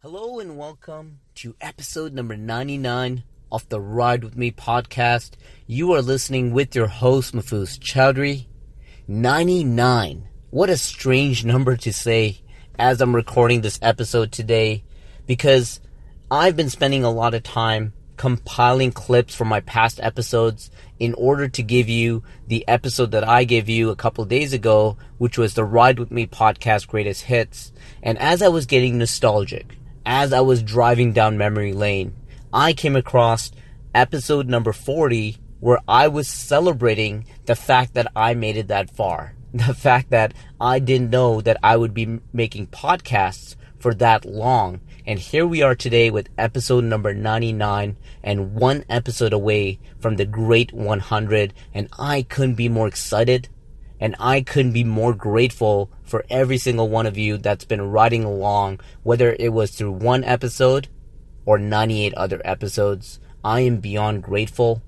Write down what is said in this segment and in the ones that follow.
Hello and welcome to episode number 99 of the Ride With Me podcast. You are listening with your host, Mahfuz Chowdhury. 99. What a strange number to say as I'm recording this episode today because I've been spending a lot of time compiling clips from my past episodes in order to give you the episode that I gave you a couple days ago, which was the Ride With Me podcast greatest hits. And as I was getting nostalgic, as I was driving down memory lane, I came across episode number 40 where I was celebrating the fact that I made it that far. The fact that I didn't know that I would be making podcasts for that long. And here we are today with episode number 99 and one episode away from the great 100. And I couldn't be more excited and I couldn't be more grateful for every single one of you that's been riding along, whether it was through one episode or 98 other episodes. I am beyond grateful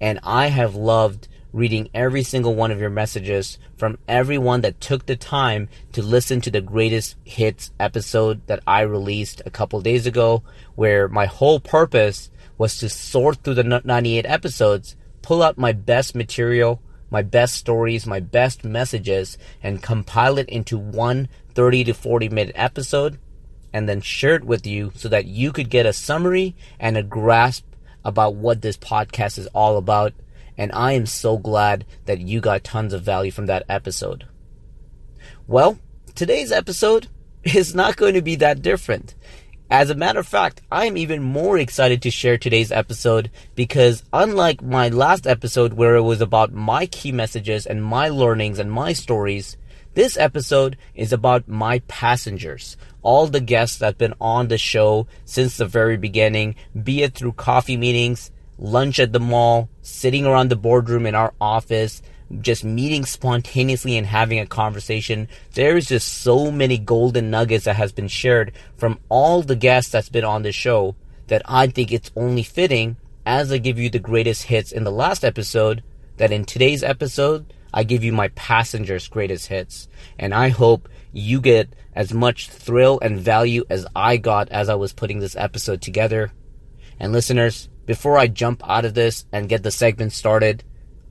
and I have loved reading every single one of your messages from everyone that took the time to listen to the greatest hits episode that I released a couple days ago, where my whole purpose was to sort through the 98 episodes, pull out my best material, my best stories, my best messages, and compile it into one 30 to 40 minute episode, and then share it with you so that you could get a summary and a grasp about what this podcast is all about and I am so glad that you got tons of value from that episode. Well, today's episode is not going to be that different. As a matter of fact, I am even more excited to share today's episode because unlike my last episode where it was about my key messages and my learnings and my stories, this episode is about my passengers. All the guests that have been on the show since the very beginning, be it through coffee meetings, lunch at the mall, sitting around the boardroom in our office, just meeting spontaneously and having a conversation. There is just so many golden nuggets that has been shared from all the guests that's been on this show that I think it's only fitting as I give you the greatest hits in the last episode that in today's episode I give you my passengers greatest hits. And I hope you get as much thrill and value as I got as I was putting this episode together. And listeners, before I jump out of this and get the segment started,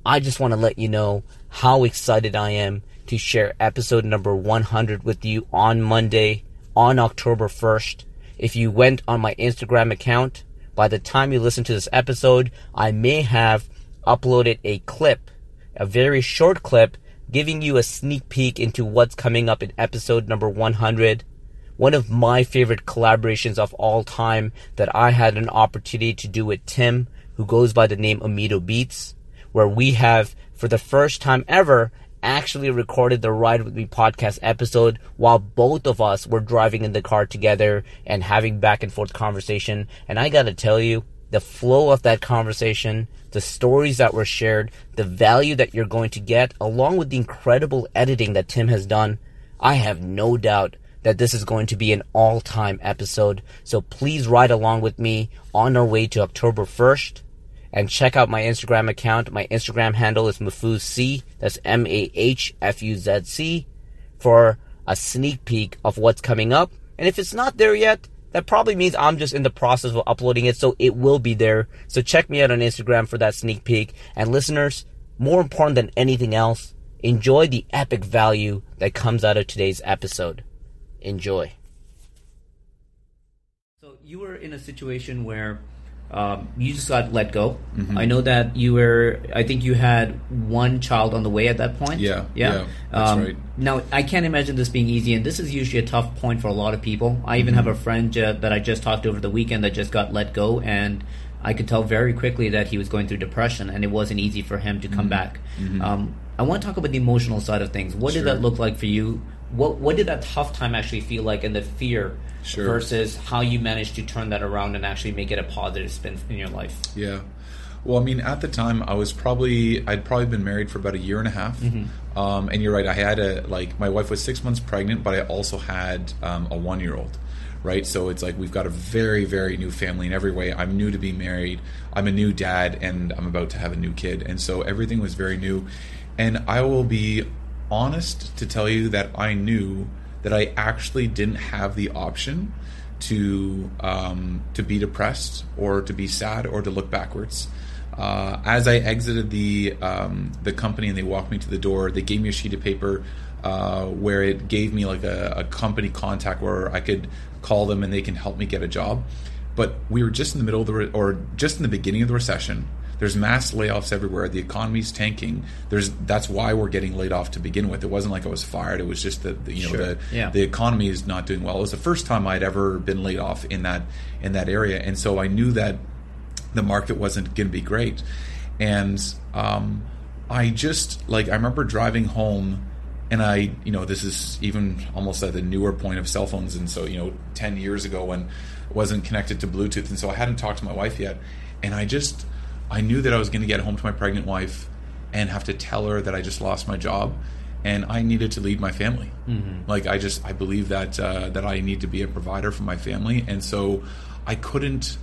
I just want to let you know how excited I am to share episode number 100 with you on Monday, on October 1st. If you went on my Instagram account, by the time you listen to this episode, I may have uploaded a clip, a very short clip, giving you a sneak peek into what's coming up in episode number 100 one of my favorite collaborations of all time that I had an opportunity to do with Tim, who goes by the name Amido Beats, where we have, for the first time ever, actually recorded the Ride With Me podcast episode while both of us were driving in the car together and having back and forth conversation. And I gotta tell you, the flow of that conversation, the stories that were shared, the value that you're going to get, along with the incredible editing that Tim has done, I have no doubt that this is going to be an all-time episode. So please ride along with me on our way to October 1st and check out my Instagram account. My Instagram handle is Mahfuzc. That's M-A-H-F-U-Z-C for a sneak peek of what's coming up. And if it's not there yet, that probably means I'm just in the process of uploading it, so it will be there. So check me out on Instagram for that sneak peek. And listeners, more important than anything else, enjoy the epic value that comes out of today's episode. Enjoy. So you were in a situation where um, you just got let go. Mm-hmm. I know that you were. I think you had one child on the way at that point. Yeah, yeah. yeah, that's um, right. Now I can't imagine this being easy, and this is usually a tough point for a lot of people. I even Mm-hmm. have a friend uh, that I just talked to over the weekend that just got let go, and I could tell very quickly that he was going through depression, and it wasn't easy for him to come Mm-hmm. back. Um, I want to talk about the emotional side of things. What Sure. did that look like for you? What What did that tough time actually feel like, and the fear Sure. versus how you managed to turn that around and actually make it a positive spin in your life? Yeah. Well, I mean, at the time, I was probably I'd probably been married for about a year and a half. Mm-hmm. Um, and you're right, I had a like my wife was six months pregnant, but I also had um, a one year old. Right, so it's like we've got a very, very new family in every way. I'm new to be married. I'm a new dad, and I'm about to have a new kid, and so everything was very new. And I will be honest to tell you that I knew that I actually didn't have the option to um, to be depressed or to be sad or to look backwards. Uh, as I exited the um, the company and they walked me to the door, they gave me a sheet of paper uh, where it gave me like a, a company contact where I could call them and they can help me get a job. But we were just in the middle of the re- or just in the beginning of the recession. There's mass layoffs everywhere. The economy's tanking. There's that's why we're getting laid off to begin with. It wasn't like I was fired. It was just that the, you know Sure. the Yeah. the economy is not doing well. It was the first time I'd ever been laid off in that in that area, and so I knew that the market wasn't going to be great. And um, I just like I remember driving home, and I you know this is even almost at the newer point of cell phones, and so you know ten years ago when it wasn't connected to Bluetooth, and so I hadn't talked to my wife yet, and I just I knew that I was going to get home to my pregnant wife and have to tell her that I just lost my job. And I needed to lead my family. Like I just, I believe that uh, that I need to be a provider for my family, and so I couldn't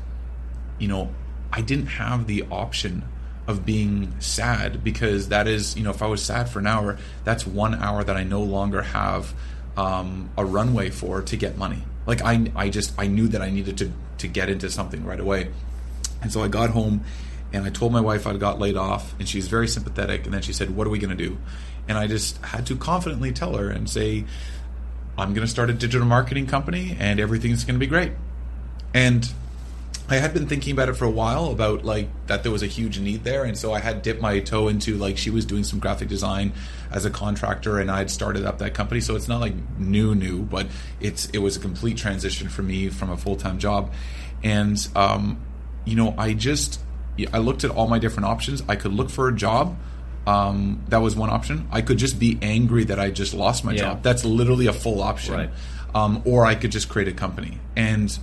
you know, I didn't have the option of being sad because that is, you know, if I was sad for an hour, that's one hour that I no longer have um, a runway for to get money. Like I, I just, I knew that I needed to to get into something right away, and so I got home and I told my wife I'd got laid off, and she's very sympathetic. And then she said, "What are we going to do?" And I just had to confidently tell her and say, "I'm going to start a digital marketing company, and everything's going to be great." And I had been thinking about it for a while about like that there was a huge need there, and so I had dipped my toe into like she was doing some graphic design as a contractor, and I'd started up that company. So it's not like new, new, but it's it was a complete transition for me from a full time job, and um, you know I just I looked at all my different options. I could look for a job. Um, that was one option. I could just be angry that I just lost my Yeah. job. That's literally a full option. Right. Um, or I could just create a company and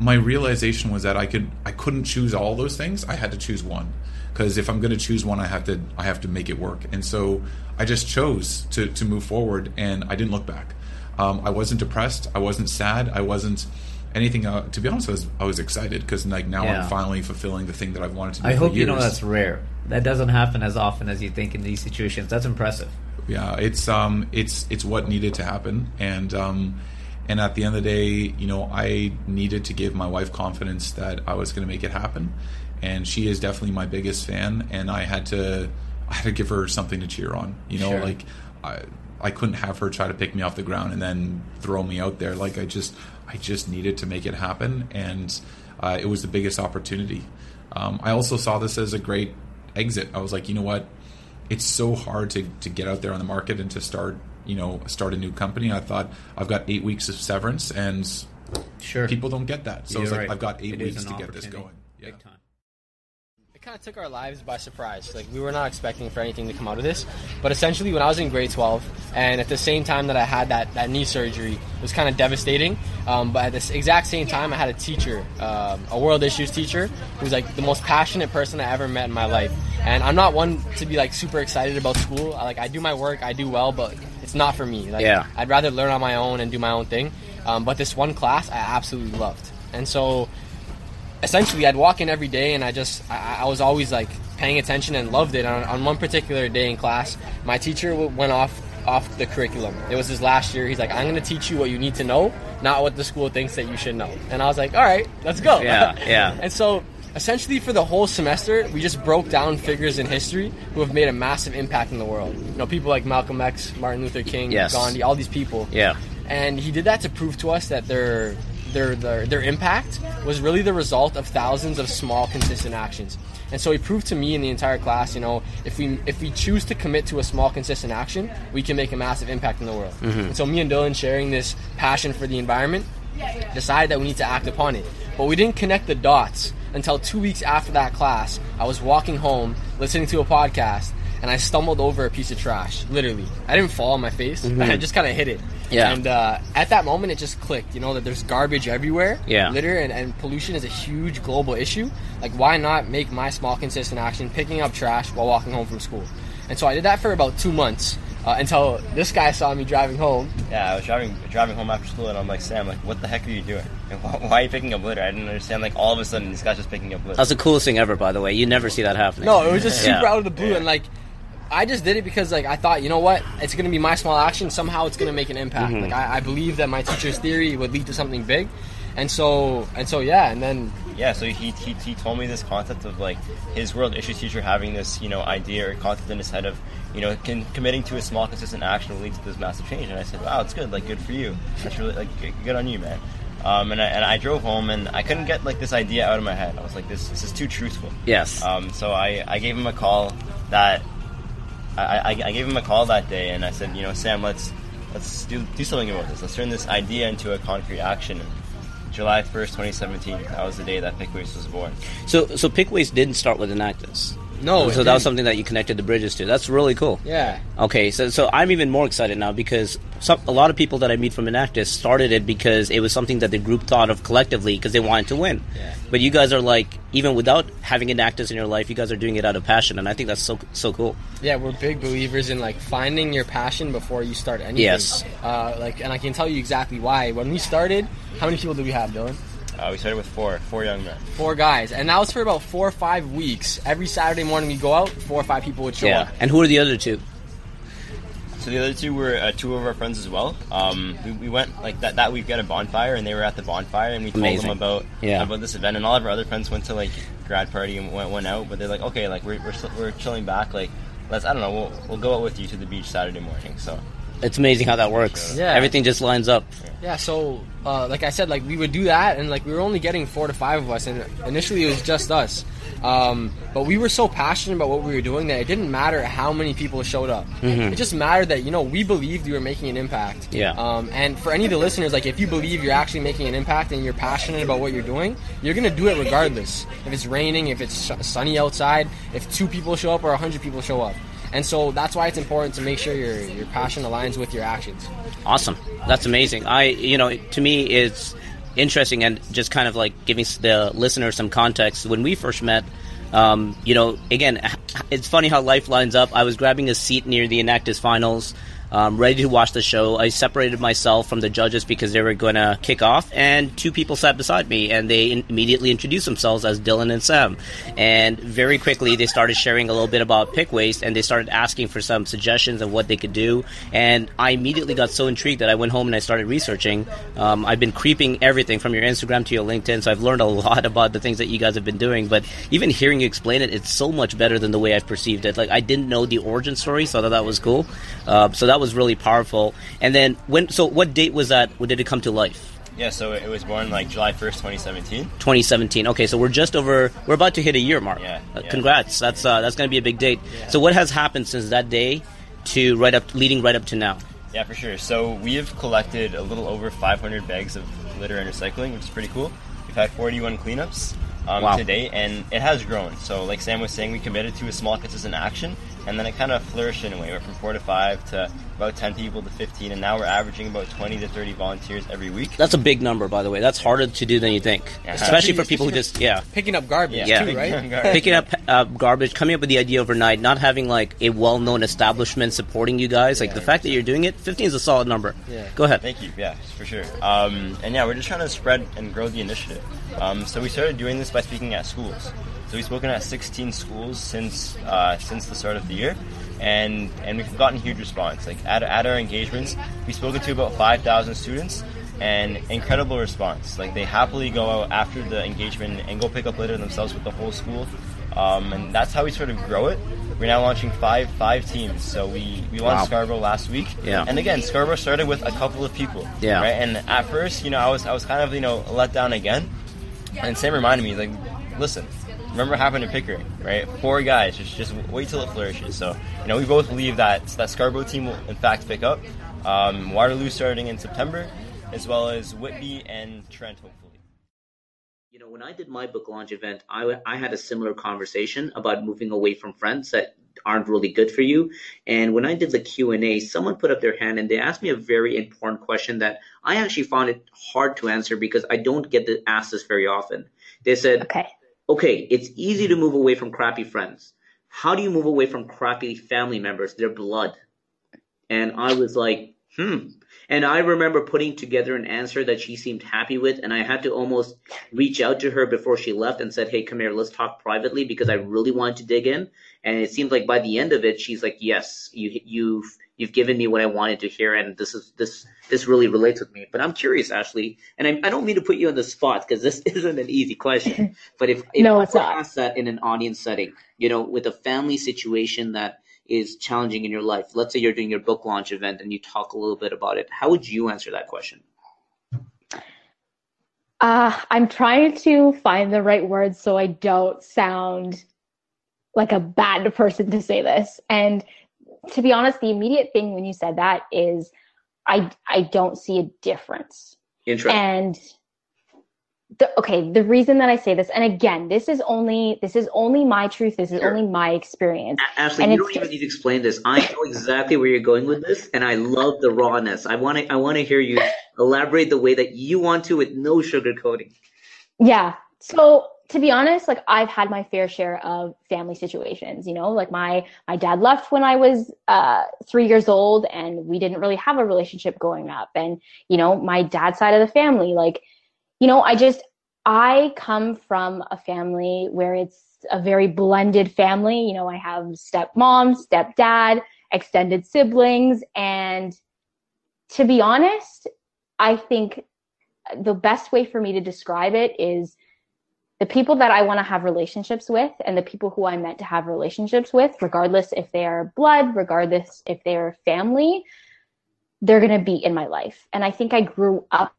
my realization was that I could I couldn't choose all those things. I had to choose one because if I'm going to choose one, I have to I have to make it work. And so I just chose to to move forward, and I didn't look back. Um, I wasn't depressed. I wasn't sad. I wasn't anything. Uh, to be honest, I was I was excited because like now Yeah. I'm finally fulfilling the thing that I've wanted to do. I hope you know that's rare. That doesn't happen as often as you think in these situations. That's impressive. yeah it's um it's it's what needed to happen and um and at the end of the day you know i needed to give my wife confidence that i was going to make it happen and she is definitely my biggest fan and i had to i had to give her something to cheer on you know Sure. like i i couldn't have her try to pick me off the ground and then throw me out there. Like i just i just needed to make it happen and uh, it was the biggest opportunity. Um, i also saw this as a great exit. I was like you know what? It's so hard to, to get out there on the market and to start you know start a new company. I thought i've got eight weeks of severance and Sure. people don't get that. So You're it's like right. i've got eight It weeks to get this going. Yeah. Big time. It kind of took our lives by surprise. Like we were not expecting for anything to come out of this. But essentially, when I was in grade 12, and at the same time that I had that, that knee surgery, it was kind of devastating. Um, but at this exact same time, I had a teacher, um, a world issues teacher, who's like the most passionate person I ever met in my life. And I'm not one to be like super excited about school. I, like I do my work, I do well, but it's not for me. Like Yeah. I'd rather learn on my own and do my own thing. Um, but this one class, I absolutely loved. And so essentially I'd walk in every day and I just I, I was always like paying attention and loved it. On, on one particular day in class, my teacher went off off the curriculum. It was his last year. He's like, I'm going to teach you what you need to know, not what the school thinks that you should know. And I was like, all right, let's go. Yeah, yeah. and so essentially for the whole semester, we just broke down figures in history who have made a massive impact in the world. You know, people like Malcolm X, Martin Luther King, Yes. Gandhi, all these people Yeah. and he did that to prove to us that their their their, their impact was really the result of thousands of small consistent actions and so he proved to me in the entire class you know if we if we choose to commit to a small consistent action we can make a massive impact in the world mm-hmm. and so me and dylan sharing this passion for the environment decided that we need to act upon it. But we didn't connect the dots until two weeks after that class. I was walking home, listening to a podcast, and I stumbled over a piece of trash. Literally, I didn't fall on my face. I just kind of hit it. Yeah. And uh, at that moment, it just clicked. You know that there's garbage everywhere. Yeah. Litter and, and pollution is a huge global issue. Like, why not make my small, consistent action picking up trash while walking home from school? And so I did that for about two months uh, until this guy saw me driving home Yeah, I was driving driving home after school, and I'm like, Sam, like, what the heck are you doing? And why, why are you picking up litter? I didn't understand. Like, all of a sudden, this guy's just picking up litter. That's the coolest thing ever, by the way. You never see that happening. No, it was just super Yeah. out of the blue, and like, I just did it because like I thought, you know what, it's gonna be my small action. Somehow it's gonna make an impact. Mm-hmm. Like I, I believe that my teacher's theory would lead to something big, and so and so yeah, and then Yeah, so he, he, he told me this concept of like his world issues teacher having this you know idea or concept in his head of you know con- committing to a small consistent action will lead to this massive change. And I said, wow, it's good, like good for you. That's really like good- good on you, man. Um, and I and I drove home and I couldn't get like this idea out of my head. I was like, this this is too truthful. Yes. Um, so I, I gave him a call that I, I, gave him a call that day and I said, you know, Sam, let's let's do do something about this. Let's turn this idea into a concrete action. July first, twenty seventeen. That was the day that PickWaste was born. So so PickWaste didn't start with Enactus. No, so that was didn't. something that you connected the bridges to. That's really cool. Yeah, Okay, so so I'm even more excited now because some, a lot of people that I meet from Enactus started it because it was something that the group thought of collectively because they wanted to win. Yeah. But you guys are like even without having Enactus in your life, you guys are doing it out of passion, and I think that's so so cool. yeah, we're big believers in like finding your passion before you start anything. Yes. Uh, like, and I can tell you exactly why. When we started, how many people did we have, Dylan? Uh, we started with four, four young men. Four guys, and that was for about four or five weeks. Every Saturday morning we go out, four or five people would show Yeah. up. And who are the other two? So the other two were uh, two of our friends as well. Um, we, we went like that that week at a bonfire, and they were at the bonfire, and we told them about Yeah. about this event. And all of our other friends went to like grad party and went, went out, but they're like, okay, like we're we're, we're chilling back, like let's I don't know, we'll we'll go out with you to the beach Saturday morning. So It's amazing how that works. Yeah. Everything just lines up. Yeah, so uh, like I said, like we would do that, and like we were only getting four to five of us, and initially it was just us. Um, but we were so passionate about what we were doing that it didn't matter how many people showed up. It just mattered that you know we believed we were making an impact. Mm-hmm. Yeah. Um, and for any of the listeners, like if you believe you're actually making an impact and you're passionate about what you're doing, you're gonna do it regardless. If it's raining, if it's sunny outside, if two people show up or a hundred people show up. And so that's why it's important to make sure your your passion aligns with your actions. Awesome. That's amazing. I, you know, to me, it's interesting and just kind of like giving the listener some context. When we first met, um, you know, again, it's funny how life lines up. I was grabbing a seat near the Enactus finals. Um, ready to watch the show. I separated myself from the judges because they were going to kick off, and two people sat beside me, and they in- immediately introduced themselves as Dylan and Sam. And very quickly, they started sharing a little bit about pick waste, and they started asking for some suggestions of what they could do. And I immediately got so intrigued that I went home and I started researching. Um, I've been creeping everything from your Instagram to your LinkedIn, so I've learned a lot about the things that you guys have been doing. But even hearing you explain it, it's so much better than the way I've perceived it. Like I didn't know the origin story, so I thought that was cool. Uh, so that was really powerful. And then when, so what date was that? When did it come to life? yeah, so it was born like July first, twenty seventeen. 2017. Okay, so we're just over. We're about to hit a year mark. Yeah, Uh, yeah. Congrats. That's uh, that's going to be a big date. So what has happened since that day to right up, leading right up to now? Yeah, for sure. So we have collected a little over 500 bags of litter and recycling, which is pretty cool. We've had 41 cleanups um, Wow. to date, and it has grown. So, like Sam was saying, we committed to a small, consistent action, and then it kind of flourished in a way. We went from four to five to about 10 people to 15, and now we're averaging about 20 to 30 volunteers every week. That's a big number, by the way. That's harder to do than you think, Yeah. especially for people who just yeah. Picking up garbage Yeah. too, right? Picking up uh, garbage, coming up with the idea overnight, not having like a well-known establishment supporting you guys. Like the fact that you're doing it, 15 is a solid number. Yeah. Go ahead. Thank you. Yeah, for sure. Um, and yeah, we're just trying to spread and grow the initiative. Um, so we started doing this by speaking at schools. So we've spoken at 16 schools since uh, since the start of the year, and and we've gotten huge response. Like at, at our engagements, we've spoken to about 5,000 students, and incredible response. Like they happily go out after the engagement and go pick up litter themselves with the whole school. Um, and that's how we sort of grow it. We're now launching five five teams. So we we launched Wow. Scarborough last week. Yeah. And again, Scarborough started with a couple of people. Yeah. Right. And at first, you know, I was I was kind of you know let down again. And Sam reminded me like, listen, remember what happened in Pickering, right? Four guys. Just just wait till it flourishes. So you know, we both believe that that Scarborough team will in fact pick up. Um, Waterloo starting in September, as well as Whitby and Trent hopefully. You know, when I did my book launch event, I, I had a similar conversation about moving away from friends that aren't really good for you. And when I did the Q&A, someone put up their hand and they asked me a very important question that I actually found it hard to answer because I don't get to ask this very often. They said, Okay. Okay, it's easy to move away from crappy friends. How do you move away from crappy family members, They're blood? And I was like, hmm. And I remember putting together an answer that she seemed happy with, and I had to almost reach out to her before she left and said, "Hey, come here, let's talk privately," because I really wanted to dig in. And it seemed like by the end of it, she's like, "Yes, you you've you've given me what I wanted to hear, and this is this this really relates with me." But I'm curious, Ashley, and I, I don't mean to put you on the spot because this isn't an easy question. But if, if No, I it's were not. ask that in an audience setting, you know, with a family situation that is challenging in your life, let's say you're doing your book launch event and you talk a little bit about it, how would you answer that question? Uh, I'm trying to find the right words so I don't sound like a bad person to say this. And to be honest, the immediate thing when you said that is I I don't see a difference. Interesting. And the, okay, the reason that I say this, and again, this is only this is only my truth. This is Sure. only my experience. A- Ashley, and you don't even need to explain this. I know exactly where you're going with this, and I love the rawness. I want to, I want to hear you elaborate the way that you want to, with no sugarcoating. Yeah. So to be honest, like I've had my fair share of family situations, you know, like my my dad left when I was uh 3 years old and we didn't really have a relationship growing up and you know, my dad's side of the family like you know, I just I come from a family where it's a very blended family, you know, I have stepmom, stepdad, extended siblings and to be honest, I think the best way for me to describe it is the people that I want to have relationships with and the people who I'm meant to have relationships with, regardless if they are blood, regardless if they're family, they're going to be in my life. And I think I grew up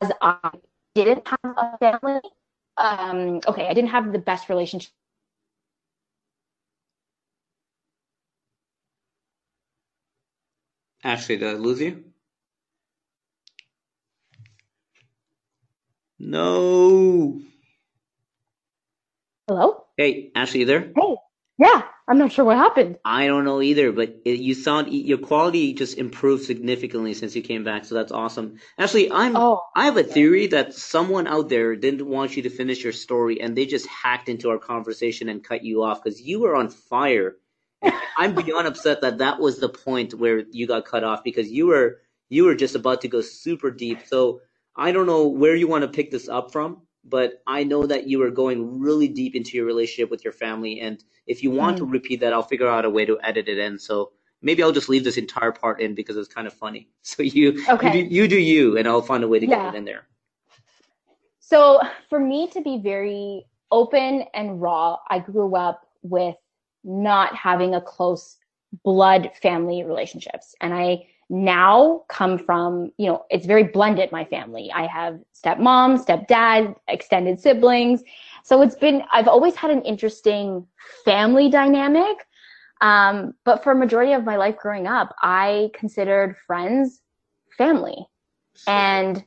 as I didn't have a family. Um, okay, I didn't have the best relationship. Ashley, did I lose you? No. Hello? Hey, Ashley, you there? Hey. Yeah, I'm not sure what happened. I don't know either, but it, you sound your quality just improved significantly since you came back, so that's awesome. Actually, I'm Oh. I have a theory that someone out there didn't want you to finish your story and they just hacked into our conversation and cut you off because you were on fire. I'm beyond upset that that was the point where you got cut off because you were you were just about to go super deep. So I don't know where you want to pick this up from, but I know that you are going really deep into your relationship with your family. And if you want to mm-hmm. repeat that, I'll figure out a way to edit it in. So maybe I'll just leave this entire part in because it's kind of funny. So you Okay. you, do, you do you, and I'll find a way to Yeah. get it in there. So for me to be very open and raw, I grew up with not having a close blood family relationships. And I now come from, you know, it's very blended, my family. I have stepmom, stepdad, extended siblings. So it's been, I've always had an interesting family dynamic. Um, but for a majority of my life growing up, I considered friends family. And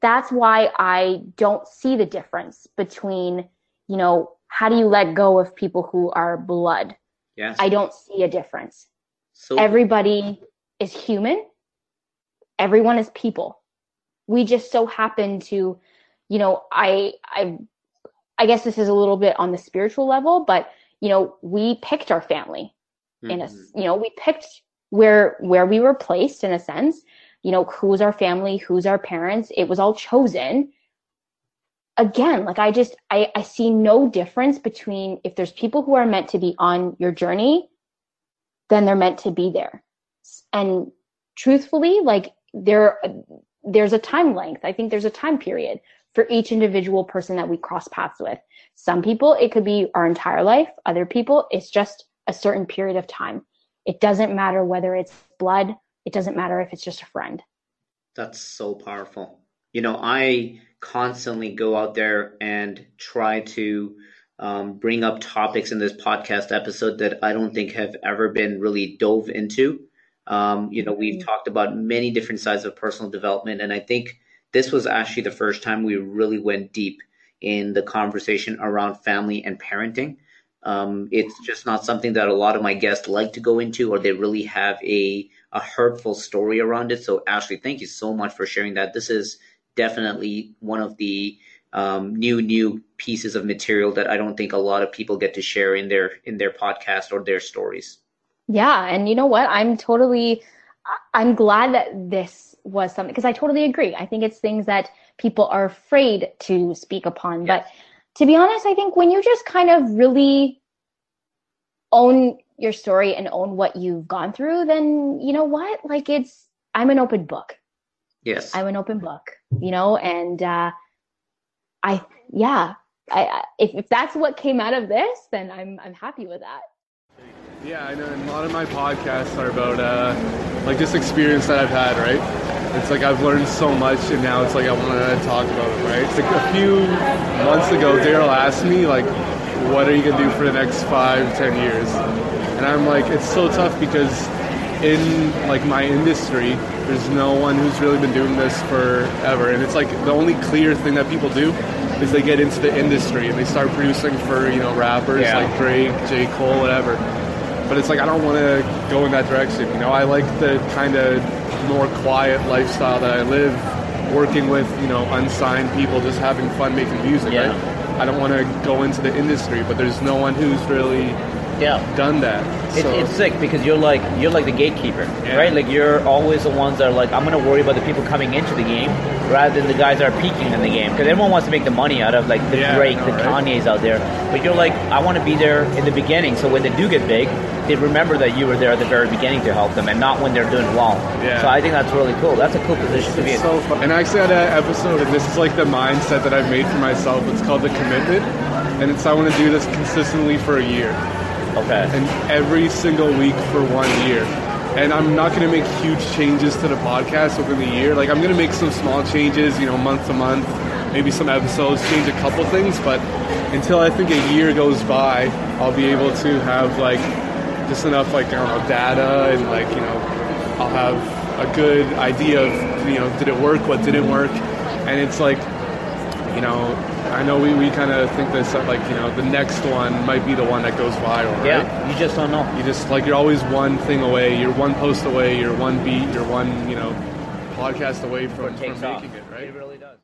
that's why I don't see the difference between, you know, how do you let go of people who are blood? yes. I don't see a difference. so Everybody is human. Everyone is people. We just so happen to, you know, I I I guess this is a little bit on the spiritual level, but you know, we picked our family in a Mhm. you know we picked where where we were placed in a sense you know who's our family who's our parents it was all chosen again like i just i i see no difference between if there's people who are meant to be on your journey then they're meant to be there and truthfully like there there's a time length. I think there's a time period for each individual person that we cross paths with. Some people it could be our entire life. Other people it's just a certain period of time. It doesn't matter whether it's blood. It doesn't matter if it's just a friend. That's so powerful. You know, I constantly go out there and try to um, bring up topics in this podcast episode that I don't think have ever been really dove into. Um, you know, we've talked about many different sides of personal development, and I think this was actually the first time we really went deep in the conversation around family and parenting. Um, it's just not something that a lot of my guests like to go into, or they really have a a hurtful story around it. So, Ashley, thank you so much for sharing that. This is definitely one of the um, new new pieces of material that I don't think a lot of people get to share in their in their podcast or their stories. Yeah and you know what i'm totally I'm glad that this was something because I totally agree. I think it's things that people are afraid to speak upon. But to be honest, I think when you just kind of really own your story and own what you've gone through, then you know what? Like it's I'm an open book. Yes. I'm an open book, you know, and uh I yeah, I if, if that's what came out of this, then I'm I'm happy with that. Yeah, I know. And a lot of my podcasts are about uh, like this experience that I've had, right? It's like I've learned so much, and now it's like I want to talk about it, right? It's like a few months ago, Daryl asked me like, "What are you gonna do for the next five, ten years?" And I'm like, it's so tough because in like my industry, there's no one who's really been doing this forever, and it's like the only clear thing that people do is they get into the industry and they start producing for you know rappers Yeah. like Drake, J Cole, whatever. But it's like I don't want to go in that direction. You know, I like the kind of more quiet lifestyle that I live, working with you know unsigned people, just having fun making music. Yeah. Right? I don't want to go into the industry, but there's no one who's really Yeah. done that. It, So- it's sick because you're like you're like the gatekeeper, Yeah. right? Like you're always the ones that are like I'm gonna worry about the people coming into the game rather than the guys that are peaking in the game because everyone wants to make the money out of like the Yeah, Drake, I the right? Kanye's out there, but you're like I want to be there in the beginning so when they do get big, they remember that you were there at the very beginning to help them and not when they're doing well. Yeah. So I think that's really cool. That's a cool position to be in. so fun. And I actually had an episode, and this is like the mindset that I've made for myself. It's called the commitment, and it's I want to do this consistently for a year, okay. and every single week for one year. And I'm not going to make huge changes to the podcast over the year. Like I'm going to make some small changes, you know, month to month, maybe some episodes, change a couple things. But until I think a year goes by, I'll be able to have like just enough like I don't know data and like you know I'll have a good idea of you know did it work, what didn't work, and it's like you know I know we, we kind of think this that like you know the next one might be the one that goes viral, right? Yeah, you just don't know. You just like you're always one thing away, you're one post away, you're one beat, you're one you know podcast away from, from Takes off. making it, right? It really does.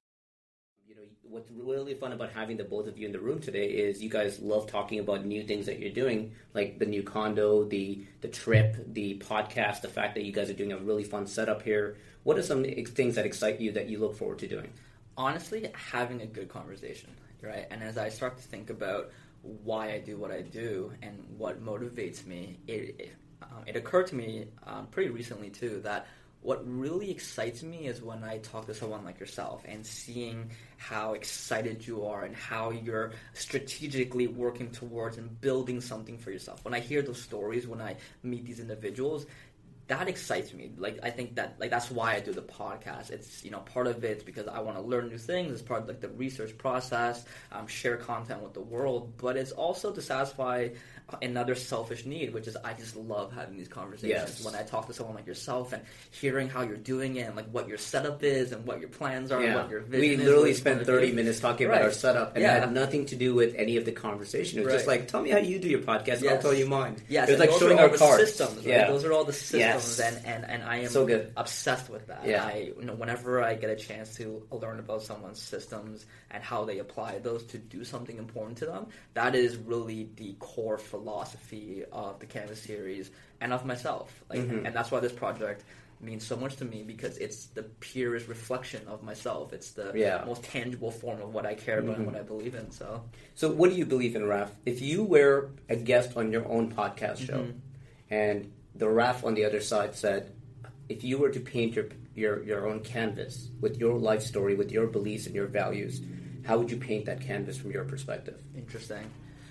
You know, what's really fun about having the both of you in the room today is you guys love talking about new things that you're doing, like the new condo, the the trip, the podcast, the fact that you guys are doing a really fun setup here. What are some things that excite you that you look forward to doing? Honestly having a good conversation right and as i start to think about why i do what i do and what motivates me it it, um, it occurred to me um, pretty recently too that what really excites me is when I talk to someone like yourself and seeing how excited you are and how you're strategically working towards and building something for yourself. When I hear those stories, when I meet these individuals, that excites me. Like I think that like that's why I do the podcast. It's you know part of it's because I want to learn new things. It's part of like the research process, um, share content with the world. But it's also to satisfy another selfish need, which is I just love having these conversations. Yes. When I talk to someone like yourself and hearing how you're doing it and like what your setup is and what your plans are, and Yeah, what your vision we literally you spent 30 do. minutes talking Right. about our setup and Yeah. it had nothing to do with any of the conversation. It was just like, tell me how you do your podcast, and I'll tell you mine. Yes, it was like showing our cards. systems. Right? Yeah. Those are all the systems, Yes. And, and and I am So good. obsessed with that. Yeah. I, you know, whenever I get a chance to learn about someone's systems and how they apply those to do something important to them, that is really the core philosophy of the Canvas series and of myself. Like, Mm-hmm. and that's why this project means so much to me because it's the purest reflection of myself. It's the Yeah. Mm-hmm. most tangible form of what I care about and what I believe in. So. So, what do you believe in, Raf? If you were a guest on your own podcast show, and the Raf on the other side said, if you were to paint your your your own canvas with your life story, with your beliefs and your values, how would you paint that canvas from your perspective? Interesting.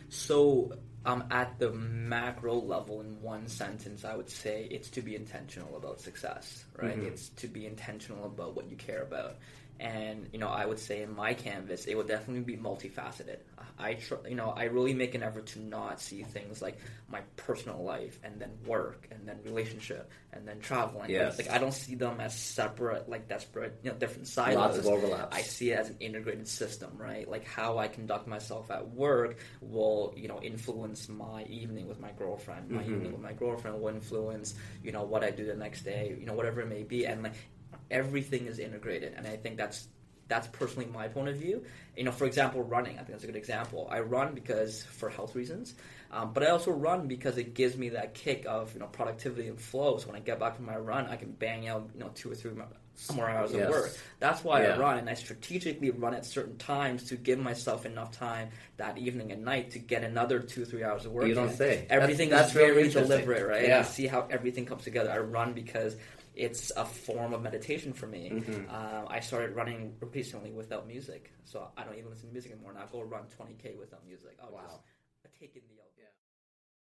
So, um, at the macro level, in one sentence, I would say it's to be intentional about success, right? It's to be intentional about what you care about. And you know, I would say in my canvas, it would definitely be multifaceted. I, tr- you know, I really make an effort to not see things like my personal life and then work and then relationship and then traveling. Yes. Like I don't see them as separate, like desperate, you know, different silos. Lots of overlaps. I see it as an integrated system, right? Like how I conduct myself at work will, you know, influence my evening with my girlfriend. My Mm-hmm. evening with my girlfriend will influence, you know, what I do the next day, you know, whatever it may be. And like everything is integrated, and I think that's that's personally my point of view. You know, for example, running. I think that's a good example. I run because for health reasons, um, but I also run because it gives me that kick of you know productivity and flow. So when I get back from my run, I can bang out you know two or three more hours Yes. of work. That's why Yeah. I run, and I strategically run at certain times to give myself enough time that evening and night to get another two three hours of work. You don't say. Everything That's- that's really very deliberate, right? Yeah. I see how everything comes together. I run because it's a form of meditation for me. Mm-hmm. Um, I started running recently without music, so I don't even listen to music anymore. Now I'll go run 20k without music. I'll Wow. just take in the